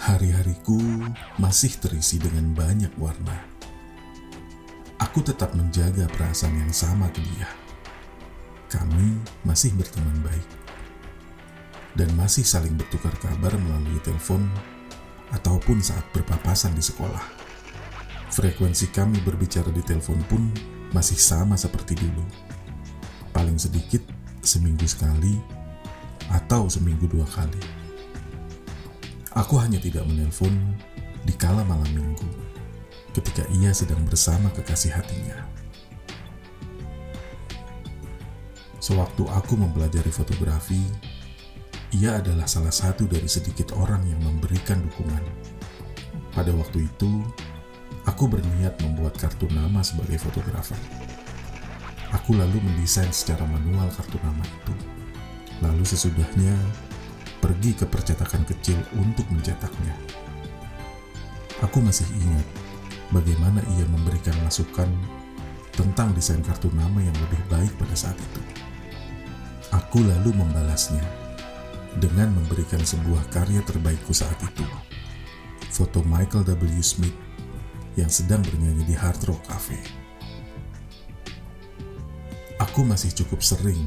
Hari-hariku masih terisi dengan banyak warna. Aku tetap menjaga perasaan yang sama ke dia. Kami masih berteman baik dan masih saling bertukar kabar melalui telepon ataupun saat berpapasan di sekolah. Frekuensi kami berbicara di telepon pun masih sama seperti dulu. Paling sedikit seminggu sekali atau seminggu dua kali. Aku hanya tidak menelpon di kala malam minggu ketika ia sedang bersama kekasih hatinya. Sewaktu aku mempelajari fotografi, ia adalah salah satu dari sedikit orang yang memberikan dukungan. Pada waktu itu, aku berniat membuat kartu nama sebagai fotografer. Aku lalu mendesain secara manual kartu nama itu. Lalu sesudahnya, pergi ke percetakan kecil untuk mencetaknya. Aku masih ingat bagaimana ia memberikan masukan tentang desain kartu nama yang lebih baik pada saat itu. Aku lalu membalasnya dengan memberikan sebuah karya terbaikku saat itu. Foto Michael W. Smith yang sedang bernyanyi di Hard Rock Cafe. Aku masih cukup sering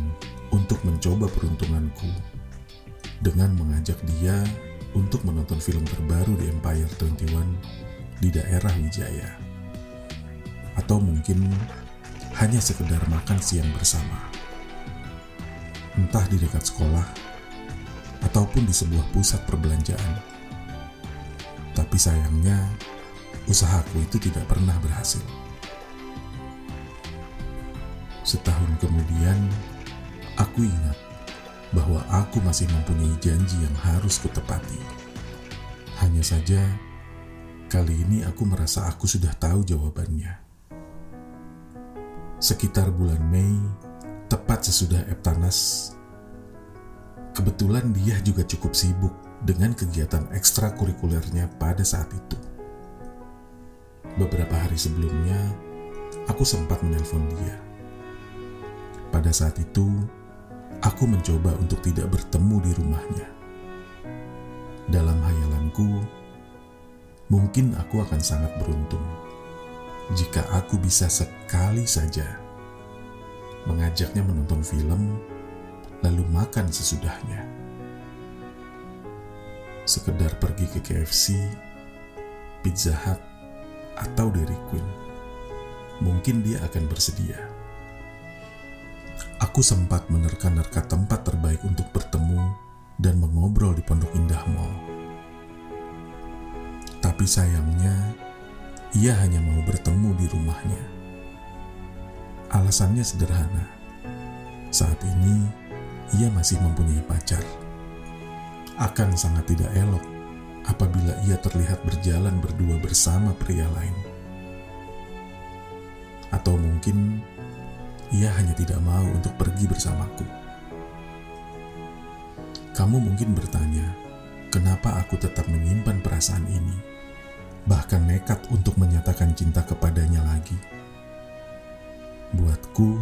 untuk mencoba peruntunganku dengan mengajak dia untuk menonton film terbaru di Empire 21 di daerah Wijaya. Atau mungkin hanya sekedar makan siang bersama. Entah di dekat sekolah ataupun di sebuah pusat perbelanjaan. Tapi sayangnya, usahaku itu tidak pernah berhasil. Setahun kemudian, aku ingat bahwa aku masih mempunyai janji yang harus kutepati. Hanya saja, kali ini aku merasa aku sudah tahu jawabannya. Sekitar bulan Mei, tepat sesudah Eptanas, kebetulan dia juga cukup sibuk dengan kegiatan ekstrakurikulernya pada saat itu. Beberapa hari sebelumnya, aku sempat menelpon dia. Pada saat itu, aku mencoba untuk tidak bertemu di rumahnya. Dalam hayalanku, mungkin aku akan sangat beruntung jika aku bisa sekali saja mengajaknya menonton film, lalu makan sesudahnya. Sekedar pergi ke KFC, Pizza Hut, atau Dairy Queen. Mungkin dia akan bersedia. Aku sempat menerka-nerka tempat terbaik untuk bertemu dan mengobrol di Pondok Indah Mall. Tapi sayangnya, ia hanya mau bertemu di rumahnya. Alasannya sederhana. Saat ini, ia masih mempunyai pacar. Akan sangat tidak elok apabila ia terlihat berjalan berdua bersama pria lain. Atau mungkin ia hanya tidak mau untuk pergi bersamaku. Kamu mungkin bertanya, kenapa aku tetap menyimpan perasaan ini, bahkan nekat untuk menyatakan cinta kepadanya lagi. Buatku,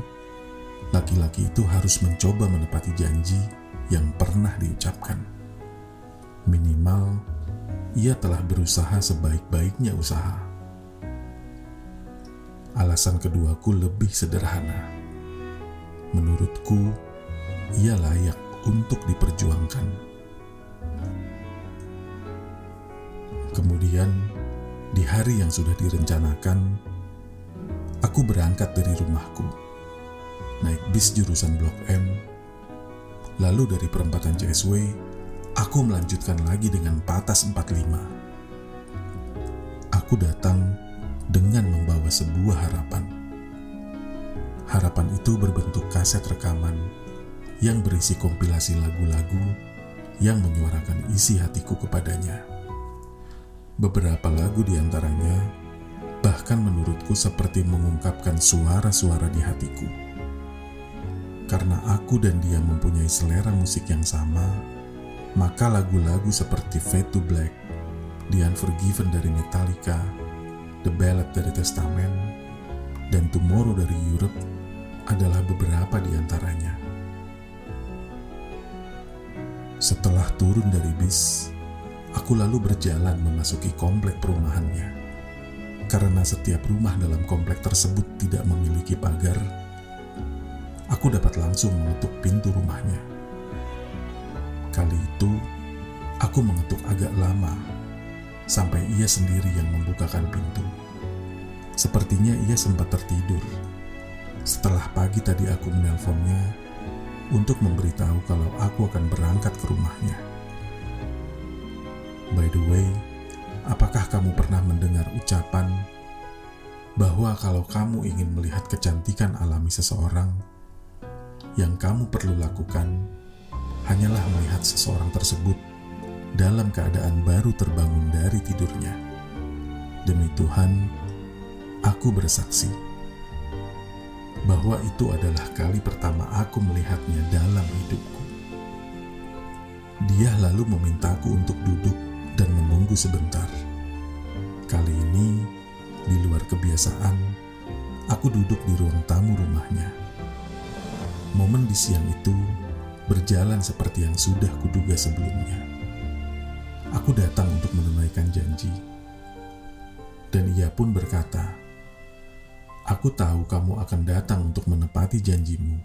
laki-laki itu harus mencoba menepati janji yang pernah diucapkan. Minimal, ia telah berusaha sebaik-baiknya usaha. Alasan keduaku lebih sederhana menurutku ia layak untuk diperjuangkan. Kemudian, di hari yang sudah direncanakan, aku berangkat dari rumahku, naik bis jurusan Blok M, lalu dari perempatan CSW, aku melanjutkan lagi dengan Patas 45. Aku datang dengan membawa sebuah harapan Harapan itu berbentuk kaset rekaman yang berisi kompilasi lagu-lagu yang menyuarakan isi hatiku kepadanya. Beberapa lagu di antaranya bahkan menurutku seperti mengungkapkan suara-suara di hatiku. Karena aku dan dia mempunyai selera musik yang sama, maka lagu-lagu seperti Fade to Black, The Unforgiven dari Metallica, The Ballad dari Testament, dan Tomorrow dari Europe adalah beberapa di antaranya. Setelah turun dari bis, Aku lalu berjalan memasuki komplek perumahannya. Karena setiap rumah dalam komplek tersebut tidak memiliki pagar, aku dapat langsung mengetuk pintu rumahnya. Kali itu, aku mengetuk agak lama sampai ia sendiri yang membukakan pintu. Sepertinya ia sempat tertidur. Setelah pagi tadi aku menelponnya untuk memberitahu kalau aku akan berangkat ke rumahnya. By the way, apakah kamu pernah mendengar ucapan bahwa kalau kamu ingin melihat kecantikan alami seseorang, yang kamu perlu lakukan hanyalah melihat seseorang tersebut dalam keadaan baru terbangun dari tidurnya. Demi Tuhan, aku bersaksi bahwa itu adalah kali pertama aku melihatnya dalam hidupku. Dia lalu memintaku untuk duduk dan menunggu sebentar. Kali ini, di luar kebiasaan, aku duduk di ruang tamu rumahnya Momen di siang itu berjalan seperti yang sudah kuduga sebelumnya. Aku datang untuk menunaikan janji. Dan ia pun berkata, Aku tahu kamu akan datang untuk menepati janjimu.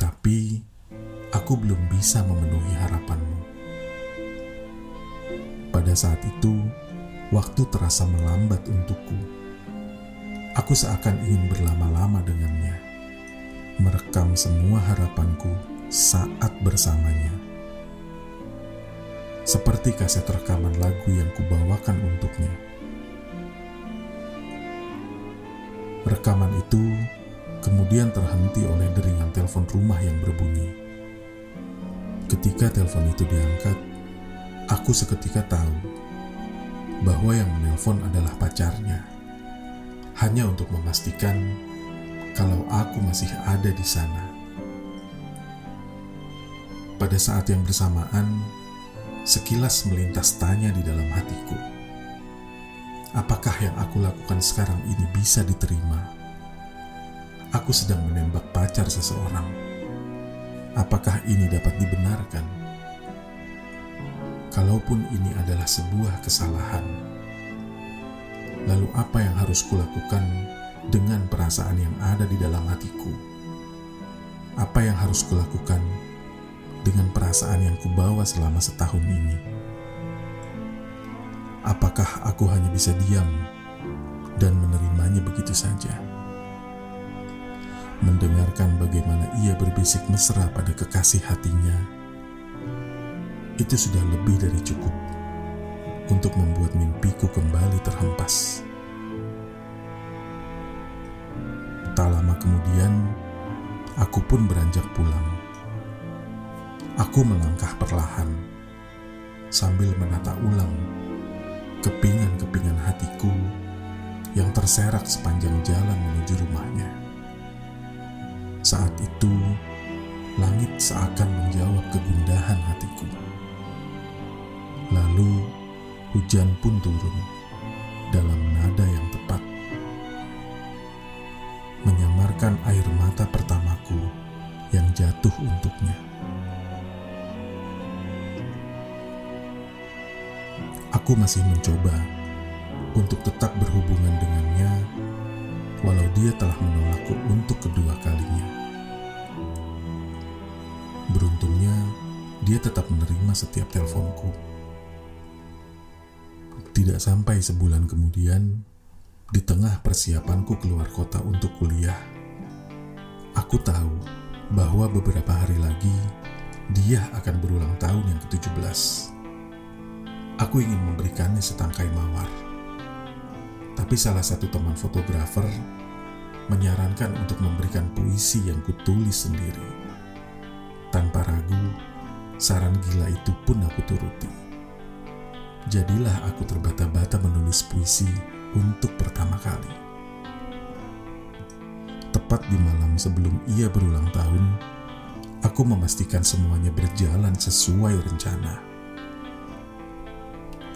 Tapi, aku belum bisa memenuhi harapanmu. Pada saat itu, waktu terasa melambat untukku. Aku seakan ingin berlama-lama dengannya merekam semua harapanku saat bersamanya. Seperti kaset rekaman lagu yang kubawakan untuknya. Rekaman itu kemudian terhenti oleh deringan telepon rumah yang berbunyi. Ketika telepon itu diangkat, aku seketika tahu bahwa yang menelpon adalah pacarnya. Hanya untuk memastikan kalau aku masih ada di sana. Pada saat yang bersamaan, sekilas melintas tanya di dalam hatiku. Apakah yang aku lakukan sekarang ini bisa diterima? Aku sedang menembak pacar seseorang. Apakah ini dapat dibenarkan? Kalaupun ini adalah sebuah kesalahan, lalu apa yang harus kulakukan dengan perasaan yang ada di dalam hatiku. Apa yang harus kulakukan dengan perasaan yang kubawa selama setahun ini? Apakah aku hanya bisa diam dan menerimanya begitu saja? Mendengarkan bagaimana ia berbisik mesra pada kekasih hatinya, itu sudah lebih dari cukup untuk membuat mimpiku kembali terhempas. Tak lama kemudian, aku pun beranjak pulang. Aku melangkah perlahan sambil menata ulang kepingan-kepingan hatiku yang terserak sepanjang jalan menuju rumahnya. Saat itu, langit seakan menjawab kegundahan hatiku. Lalu, hujan pun turun dalam nada yang tepat menyamarkan air mata pertamaku yang jatuh untuknya. Aku masih mencoba untuk tetap berhubungan dengannya, walau dia telah menolakku untuk kedua kalinya. Beruntungnya, dia tetap menerima setiap teleponku. Tidak sampai sebulan kemudian, di tengah persiapanku keluar kota untuk kuliah, aku tahu bahwa beberapa hari lagi dia akan berulang tahun yang ke-17. Aku ingin memberikannya setangkai mawar. Tapi salah satu teman fotografer menyarankan untuk memberikan puisi yang kutulis sendiri. Tanpa ragu, saran gila itu pun aku turuti. Jadilah aku terbata-bata menulis puisi untuk pertama kali. Tepat di malam sebelum ia berulang tahun, aku memastikan semuanya berjalan sesuai rencana.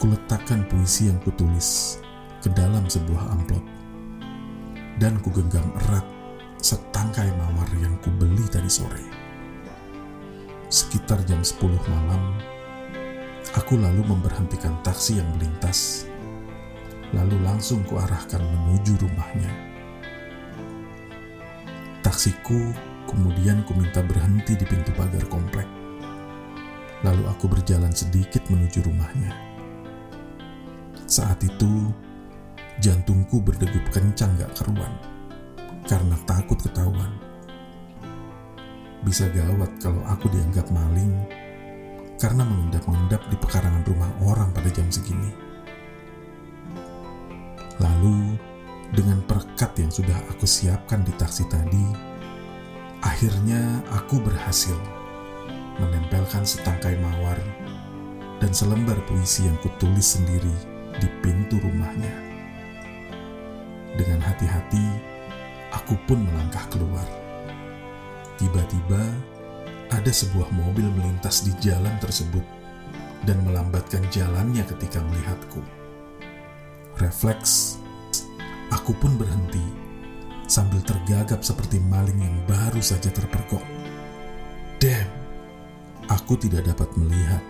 Kuletakkan puisi yang kutulis ke dalam sebuah amplop dan kugenggam erat setangkai mawar yang kubeli tadi sore. Sekitar jam 10 malam, Aku lalu memberhentikan taksi yang melintas, lalu langsung kuarahkan menuju rumahnya. Taksiku kemudian kuminta berhenti di pintu pagar komplek. Lalu aku berjalan sedikit menuju rumahnya. Saat itu, jantungku berdegup kencang gak keruan karena takut ketahuan. Bisa gawat kalau aku dianggap maling karena mengendap-endap di pekarangan rumah orang pada jam segini. Lalu, dengan perekat yang sudah aku siapkan di taksi tadi, akhirnya aku berhasil menempelkan setangkai mawar dan selembar puisi yang kutulis sendiri di pintu rumahnya. Dengan hati-hati, aku pun melangkah keluar. Tiba-tiba, ada sebuah mobil melintas di jalan tersebut dan melambatkan jalannya ketika melihatku. Refleks, aku pun berhenti sambil tergagap seperti maling yang baru saja terpergok. Damn, aku tidak dapat melihat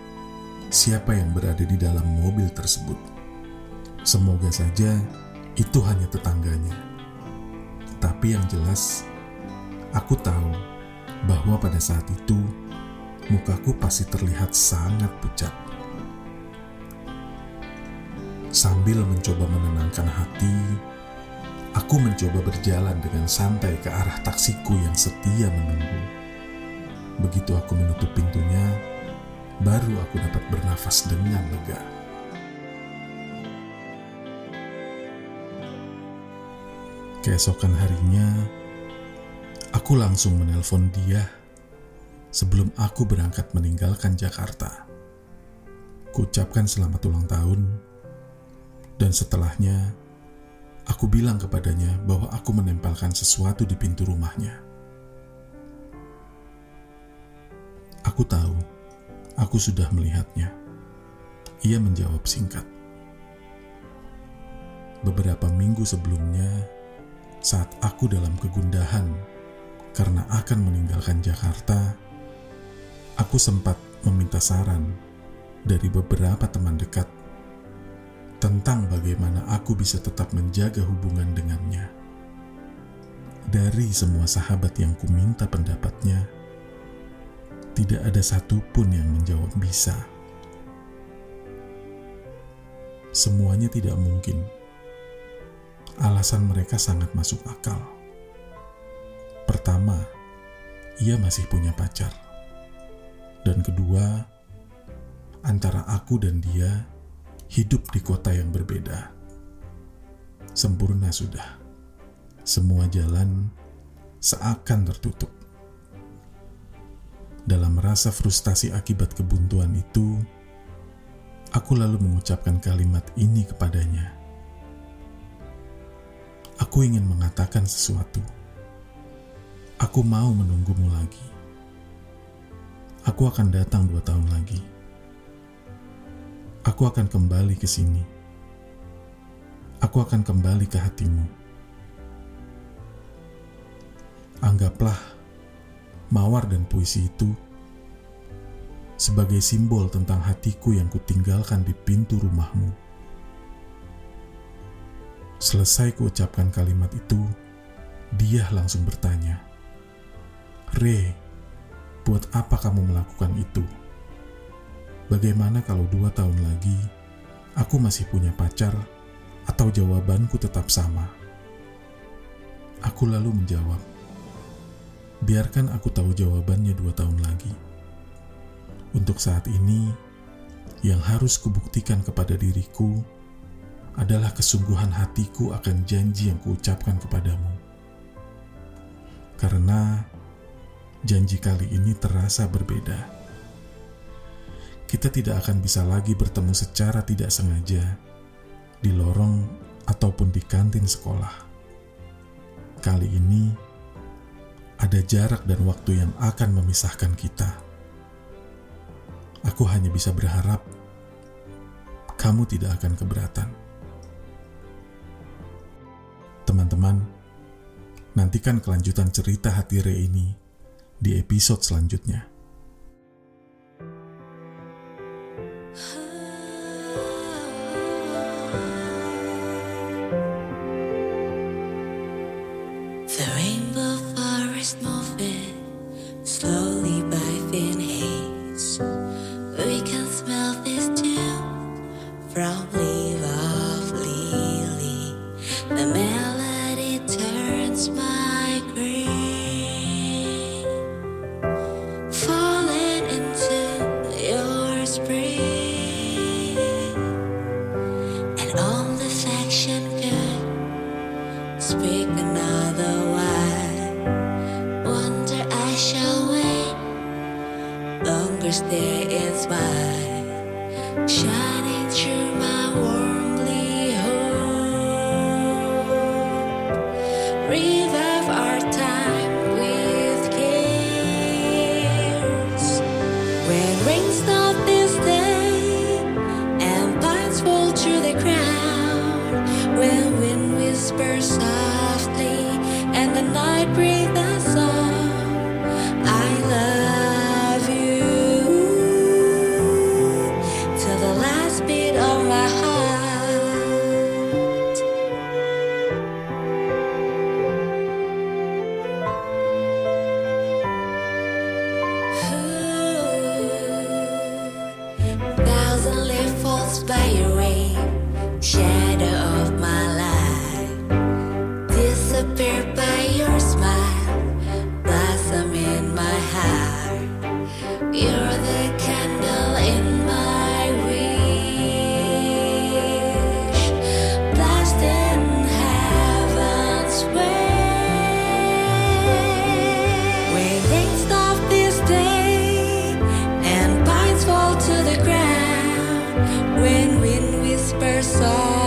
siapa yang berada di dalam mobil tersebut. Semoga saja itu hanya tetangganya. Tapi yang jelas, aku tahu bahwa pada saat itu mukaku pasti terlihat sangat pucat. Sambil mencoba menenangkan hati, aku mencoba berjalan dengan santai ke arah taksiku yang setia menunggu. Begitu aku menutup pintunya, baru aku dapat bernafas dengan lega. Keesokan harinya, Aku langsung menelpon dia sebelum aku berangkat meninggalkan Jakarta. Kucapkan selamat ulang tahun, dan setelahnya aku bilang kepadanya bahwa aku menempelkan sesuatu di pintu rumahnya. Aku tahu, aku sudah melihatnya. Ia menjawab singkat. Beberapa minggu sebelumnya, saat aku dalam kegundahan karena akan meninggalkan Jakarta, aku sempat meminta saran dari beberapa teman dekat tentang bagaimana aku bisa tetap menjaga hubungan dengannya. Dari semua sahabat yang kuminta pendapatnya, tidak ada satupun yang menjawab bisa. Semuanya tidak mungkin. Alasan mereka sangat masuk akal Pertama, ia masih punya pacar. Dan kedua, antara aku dan dia hidup di kota yang berbeda. Sempurna sudah. Semua jalan seakan tertutup. Dalam rasa frustasi akibat kebuntuan itu, aku lalu mengucapkan kalimat ini kepadanya. Aku ingin mengatakan sesuatu Aku mau menunggumu lagi. Aku akan datang dua tahun lagi. Aku akan kembali ke sini. Aku akan kembali ke hatimu. Anggaplah mawar dan puisi itu sebagai simbol tentang hatiku yang kutinggalkan di pintu rumahmu. Selesai kuucapkan kalimat itu, dia langsung bertanya, Re, buat apa kamu melakukan itu? Bagaimana kalau dua tahun lagi aku masih punya pacar atau jawabanku tetap sama? Aku lalu menjawab, biarkan aku tahu jawabannya dua tahun lagi. Untuk saat ini, yang harus kubuktikan kepada diriku adalah kesungguhan hatiku akan janji yang kuucapkan kepadamu. Karena janji kali ini terasa berbeda. Kita tidak akan bisa lagi bertemu secara tidak sengaja di lorong ataupun di kantin sekolah. Kali ini ada jarak dan waktu yang akan memisahkan kita. Aku hanya bisa berharap kamu tidak akan keberatan. Teman-teman, nantikan kelanjutan cerita hati Re ini di episode selanjutnya. by. Shine saw